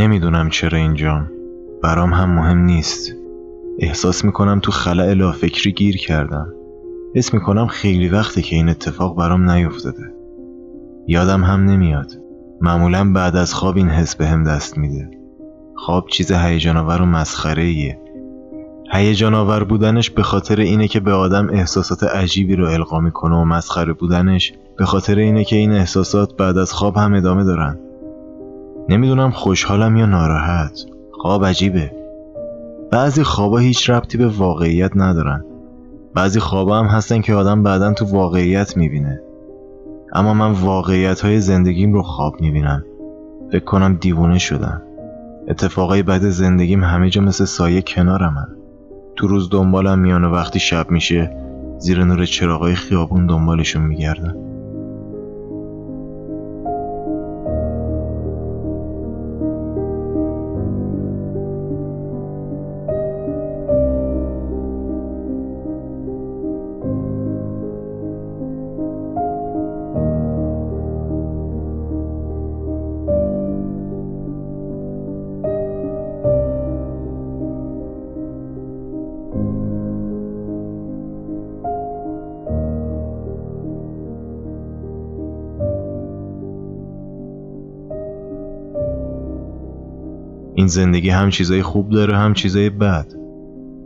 نمی‌دونم چرا اینجام. برام هم مهم نیست. احساس می‌کنم تو خلع لافکری گیر کردم. حس می‌کنم خیلی وقته که این اتفاق برام نیفتاده. یادم هم نمیاد. معمولا بعد از خواب این حس به هم دست میده. خواب چیز هیجان آور و مسخره ایه هیجان آور بودنش به خاطر اینه که به آدم احساسات عجیبی رو القا می‌کنه و مسخره بودنش به خاطر اینه که این احساسات بعد از خواب هم ادامه دارن. نمی‌دونم خوشحالم یا ناراحت. خواب عجیبه. بعضی خوابا هیچ ربطی به واقعیت ندارن. بعضی خوابا هم هستن که آدم بعدا تو واقعیت می‌بینه. اما من واقعیت های زندگیم رو خواب می‌بینم. فکر کنم دیوونه شدم. اتفاقای بد زندگیم همه جا مثل سایه کنارمن تو روز دنبالم میان و وقتی شب میشه زیر نور چراغای خیابون دنبالشون میگردم. این زندگی هم چیزای خوب داره هم چیزای بد.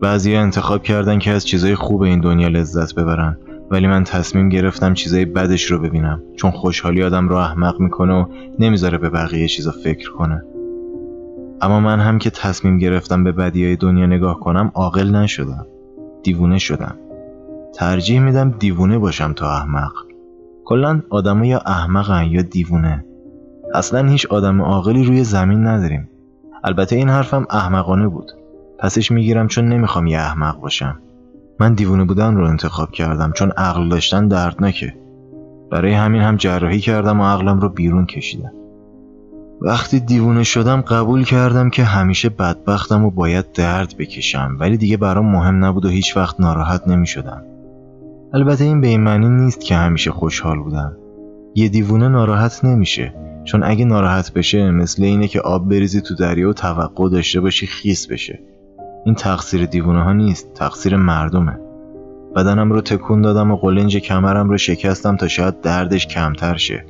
بعضی انتخاب کردن که از چیزای خوب این دنیا لذت ببرن. ولی من تصمیم گرفتم چیزای بدش رو ببینم. چون خوشحالی آدم رو احمق می‌کنه و نمی‌ذاره به بقیه چیزا فکر کنه. اما من هم که تصمیم گرفتم به بدیای دنیا نگاه کنم عاقل نشدم. دیوونه شدم. ترجیح میدم دیوونه باشم تا احمق. کلا آدم یا احمقن یا دیوونه. اصلا هیچ آدم عاقلی روی زمین نداریم. البته این حرفم احمقانه بود پسش می‌گیرم چون نمی‌خوام یه احمق باشم من دیوونه بودن رو انتخاب کردم چون عقل داشتن دردناکه برای همین هم جراحی کردم و عقلم رو بیرون کشیدم وقتی دیوونه شدم قبول کردم که همیشه بدبختم و باید درد بکشم ولی دیگه برام مهم نبود و هیچ وقت ناراحت نمی شدم. البته این به این معنی نیست که همیشه خوشحال بودم. یه دیوونه ناراحت نمیشه. چون اگه ناراحت بشه مثل اینه که آب بریزی تو دریا و توقع داشته باشی خیس بشه. این تقصیر دیوونه ها نیست تقصیر مردمه. بدنم رو تکون دادم و قلنج کمرم رو شکستم تا شاید دردش کمتر شه.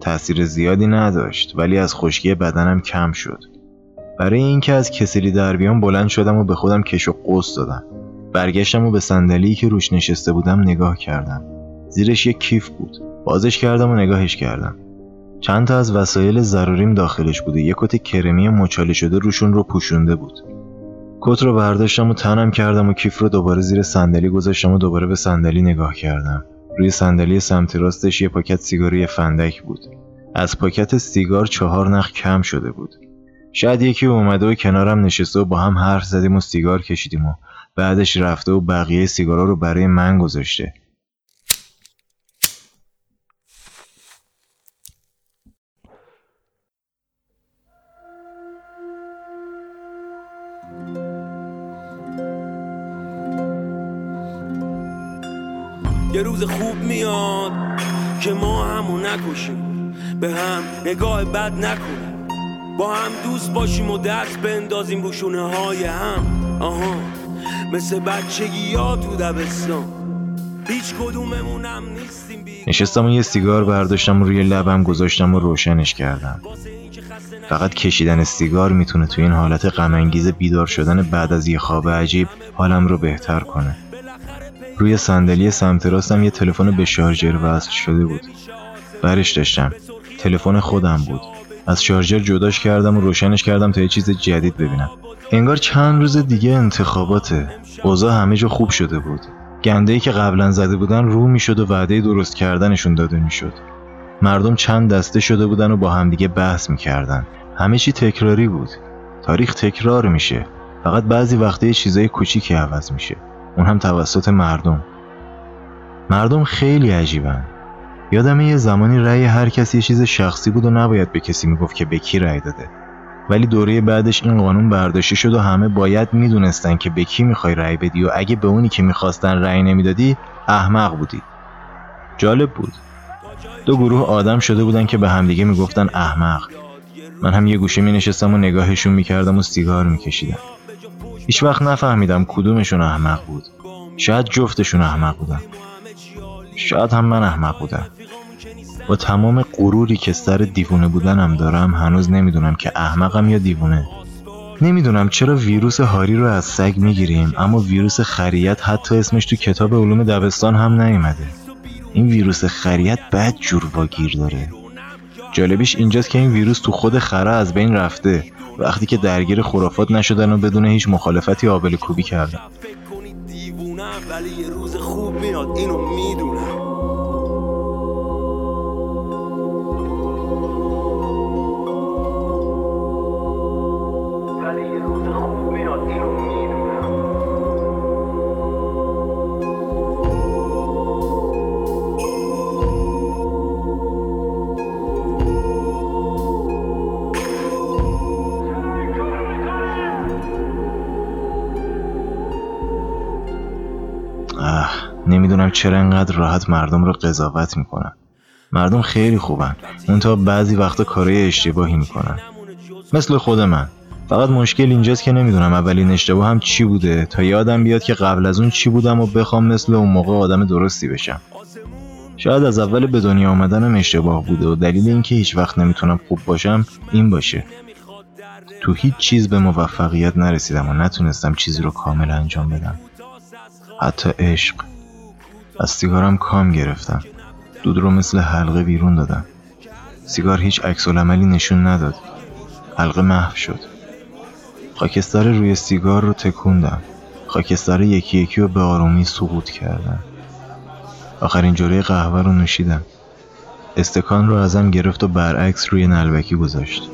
تأثیر زیادی نداشت ولی از خشکی بدنم کم شد. برای اینکه از کسلی در بیام بلند شدم و به خودم کش و قوس دادم. برگشتم و به صندلی که روش نشسته بودم نگاه کردم. زیرش یک کیف بود. بازش کردم و نگاهش کردم. چند تا از وسایل ضروریم داخلش بوده. یه کت کرمی مچاله شده روشون رو پوشونده بود. کت رو برداشتم و تنم کردم و کیف رو دوباره زیر صندلی گذاشتم و دوباره به صندلی نگاه کردم. روی صندلی سمت راستش یه پاکت سیگار یه فندک بود. از پاکت سیگار چهار نخ کم شده بود. شاید یکی اومده و کنارم نشسته و با هم حرف زدیم و سیگار کشیدیم و بعدش رفته و بقیه سیگارا رو برای من گذاشته. که ما همو نکشیم. به هم نگاه بد نکنیم با هم دوست باشیم و دست بندازیم رو شونه های هم. آها مثل بچگی ها تو دبستان. هیچ کدوممون هم نیستیم نشستم و یه سیگار برداشتم و روی لبم گذاشتم و روشنش کردم. فقط کشیدن سیگار می‌تونه تو این حالت غمانگیز بیدار شدن بعد از یه خواب عجیب حالم رو بهتر کنه. روی صندلی سمت راستم یه تلفن به شارژر وصل شده بود. برش داشتم. تلفن خودم بود. از شارژر جداش کردم و روشنش کردم تا یه چیز جدید ببینم. انگار چند روز دیگه انتخاباته. اوضاع همه جا خوب شده بود. گنده که قبلا زده بودن رو می‌شد و وعده درست کردنشون داده می‌شد. مردم چند دسته شده بودن و با همدیگه بحث می‌کردن. همه چی تکراری بود. تاریخ تکرار میشه. فقط بعضی وقته چیزای کوچیکی عوض میشه. اون هم توسط مردم. مردم خیلی عجیبن. یادم یه زمانی رأی هر کسی یه چیز شخصی بود و نباید به کسی می‌گفت که به کی رأی داده. ولی دوره بعدش این قانون برداشته شد و همه باید می‌دونستن که به کی می‌خوای رأی بدی و اگه به اونی که می‌خواستن رأی نمی‌دادی احمق بودی. جالب بود. دو گروه آدم شده بودن که به همدیگه می‌گفتن احمق. من هم یه گوشه می نشستم و نگاهشون می کردم و سیگار می کشیدم هیچ وقت نفهمیدم کدومشون احمق بود. شاید جفتشون احمق بودن. شاید هم من احمق بودم. با تمام غروری که سر دیوونه بودنم دارم هنوز نمی‌دونم که احمقم یا دیوونه. نمی‌دونم چرا ویروس هاری رو از سگ می‌گیریم اما ویروس خریت حتی اسمش تو کتاب علوم دبستان هم نیومده. این ویروس خریت بد جور واگیر داره. جالبیش اینجاست که این ویروس تو خود خره از بین رفته. وقتی که درگیر خرافات نشدن و بدون هیچ مخالفتی آبل کوبی کردن. ولی یه روز خوب میاد. اینو می‌دونم. نمی‌دونم چرا انقدر راحت مردم رو قضاوت می‌کنن. مردم خیلی خوبن. تا بعضی وقتا کارهای اشتباهی می‌کنن. مثل خود من. فقط مشکل اینجاست که نمی‌دونم اولین اشتباه هم چی بوده تا یادم بیاد که قبل از اون چی بودم و بخوام مثل اون موقع آدم درستی بشم. شاید از اول به دنیا آمدنم اشتباه بوده و دلیل اینکه هیچ وقت نمی‌تونم خوب باشم این باشه. تو هیچ چیز به موفقیت نرسیدم و نتونستم چیزی رو کامل انجام بدم. حتی عشق. از سیگارم کام گرفتم. دود رو مثل حلقه بیرون دادم. سیگار هیچ عکس عملی نشون نداد. حلقه محو شد. خاکستر روی سیگار رو تکوندم. خاکستر یکی یکی رو به آرومی سقوط کردم. آخرین جوره قهوه رو نوشیدم. استکان رو ازم گرفت و برعکس روی نلبکی گذاشت.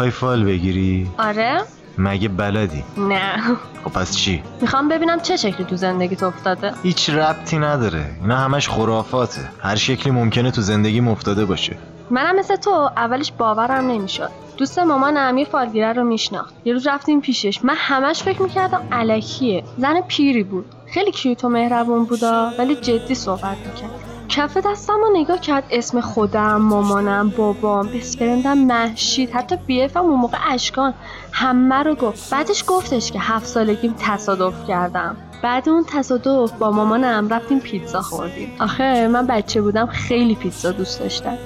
می‌خوای فال بگیری؟ آره. مگه بلدی؟ نه. خب پس چی؟ می‌خوام ببینم چه شکلی تو زندگی افتاده. هیچ ربطی نداره. اینا همش خرافاته. هر شکلی ممکنه تو زندگی افتاده باشه. منم مثل تو اولش باورم نمی‌شد. دوست مامانم یه فالگیره رو میشناخت. یه روز رفتیم پیشش. من همش فکر می‌کردم علکیه زن پیری بود. خیلی کیوت و مهربون بودا ولی جدی صحبت می‌کرد. کف دستم رو نگاه کرد اسم خودم مامانم بابام بسپرندم محشید حتی بیفم اون موقع اشکان. همه رو گفت. بعدش گفتش که هفت سالگیم تصادف کردم. بعد اون تصادف با مامانم رفتیم پیتزا خوردیم. آخه من بچه بودم خیلی پیتزا دوست داشتم.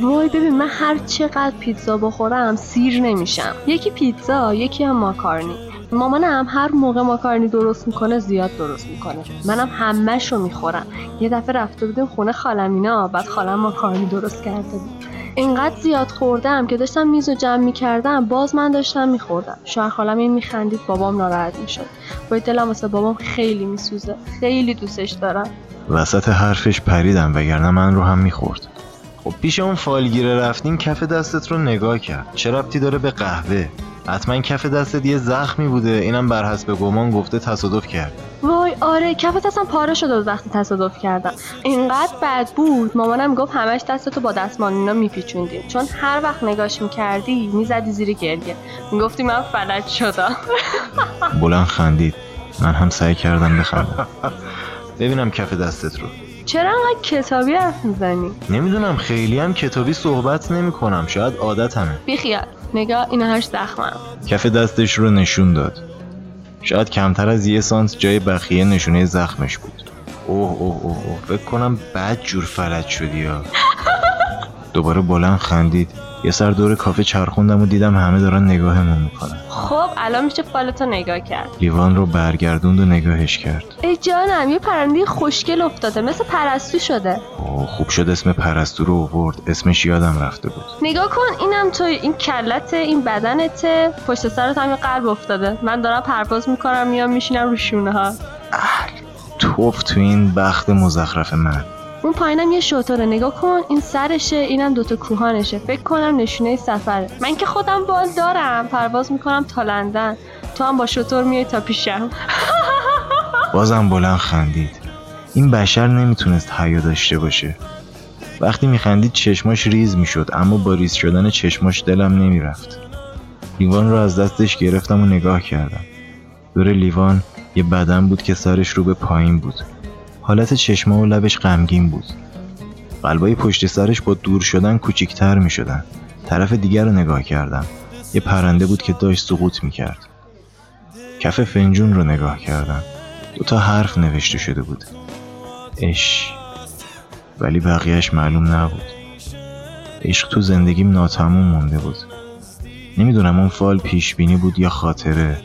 وای ببین من هر چقدر پیتزا بخورم سیر نمیشم. یکی پیتزا یکی هم ماکارنی مامانم هر موقع ماکارنی درست می‌کنه زیاد درست می‌کنه. منم همهش رو می‌خورم. یه دفعه رفته بودیم خونه خالمینا بعد خالم ماکارنی درست کرده بود. اینقدر زیاد خوردم که داشتم میز و جمع می‌کردم باز من داشتم میخوردم. شوهر خالم این میخندید بابام ناراحت می‌شد. با دلم واسه بابام خیلی میسوزه. خیلی دوستش دارم. وسط حرفش پریدم وگرنه من رو هم می‌خورد. خب پیش اون فالگیره رفتیم کف دستت رو نگاه کرد. چه ربطی داره به قهوه؟ حتما کف دستت یه زخمی بوده. اینم بر حسب گمان گفته تصادف کرد. وای آره کف دستم پاره شده وقتی تصادف کردم. اینقدر بد بود. مامانم گفت همش دستتو با دستمان اینا میپیچوندیم. چون هر وقت نگاش می‌کردی می‌زدی زیر گریه. می‌گفتی من فلج شدم. بلند خندید. من هم سعی کردم بخندم. ببینم کف دستت رو. چرا انقدر کتابی حرف می‌زنی؟ نمی‌دونم خیلی هم کتابی صحبت نمی کنم شاید عادتمه بیخیال. نگاه اینا هاش زخمم کف دستش رو نشون داد. شاید کمتر از یه سانت جای بخیه نشونه زخمش بود. اوه اوه اوه. فکر کنم بد جور فلج شدی یا دوباره بلند خندید. یه سر دور کافه چرخوندم و دیدم همه دارن نگاهمون می‌کنن. خب الان میشه فالتو نگاه کرد. لیوان رو برگردوند و نگاهش کرد. ای جانم یه پرنده خوشگل افتاده مثل پرستو شده. اوه خوب شد اسم پرستو رو آورد. اسمش یادم رفته بود. نگاه کن اینم تو این کلت این بدنت پشت سرت هم قلب افتاده. من دارم پرواز می‌کنم میام میشینم رو شونه ها توف تو این بخت مزخرف من. اون پایینم یه شطوره نگاه کن. این سرشه اینم دوتا کوهانشه. فکر کنم نشونه سفره. من که خودم بال دارم. پرواز می‌کنم تا لندن. تو هم با شطور میای تا پیشم. بازم بلند خندید. این بشر نمی‌تونست حیا داشته باشه. وقتی میخندید چشماش ریز می‌شد اما با ریز شدن چشماش دلم نمی‌رفت. لیوان رو از دستش گرفتم و نگاه کردم. دور لیوان یه بدن بود که سرش رو به پایین بود. حالت چشما و لبش غمگین بود. قلبای پشت سرش با دور شدن کوچیکتر می شدن طرف دیگر رو نگاه کردم. یه پرنده بود که داشت سقوط می کرد کف فنجون رو نگاه کردم. دوتا حرف نوشته شده بود. اش ولی بقیهش معلوم نبود. عشق تو زندگیم ناتموم مونده بود. نمی‌دونم اون فال پیش بینی بود یا خاطره.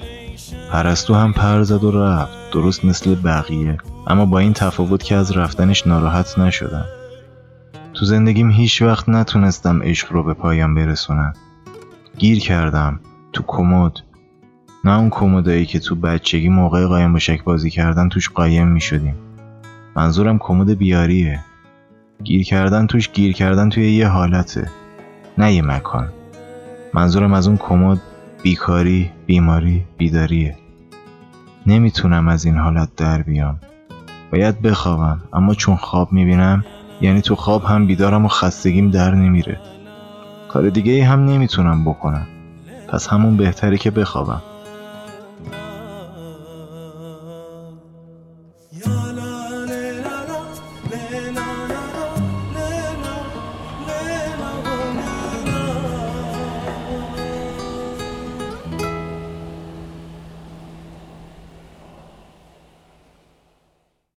پرستو هم پر زد و رفت. درست مثل بقیه. اما با این تفاوت که از رفتنش ناراحت نشدم. تو زندگیم هیچ وقت نتونستم عشق رو به پایان برسونم. گیر کردم. تو کمد. نه اون کمدایی که تو بچگی موقع قایم باشک بازی کردن توش قایم می شدیم منظورم کمد بیاریه. گیر کردن توش گیر کردن توی یه حالته. نه یه مکان. منظورم از اون کمد بیکاری بیماری بیداریه. نمی‌تونم از این حالت در بیام. باید بخوابم اما چون خواب می‌بینم یعنی تو خواب هم بیدارم و خستگیم در نمیره. کار دیگه هم نمی‌تونم بکنم. پس همون بهتره که بخوابم.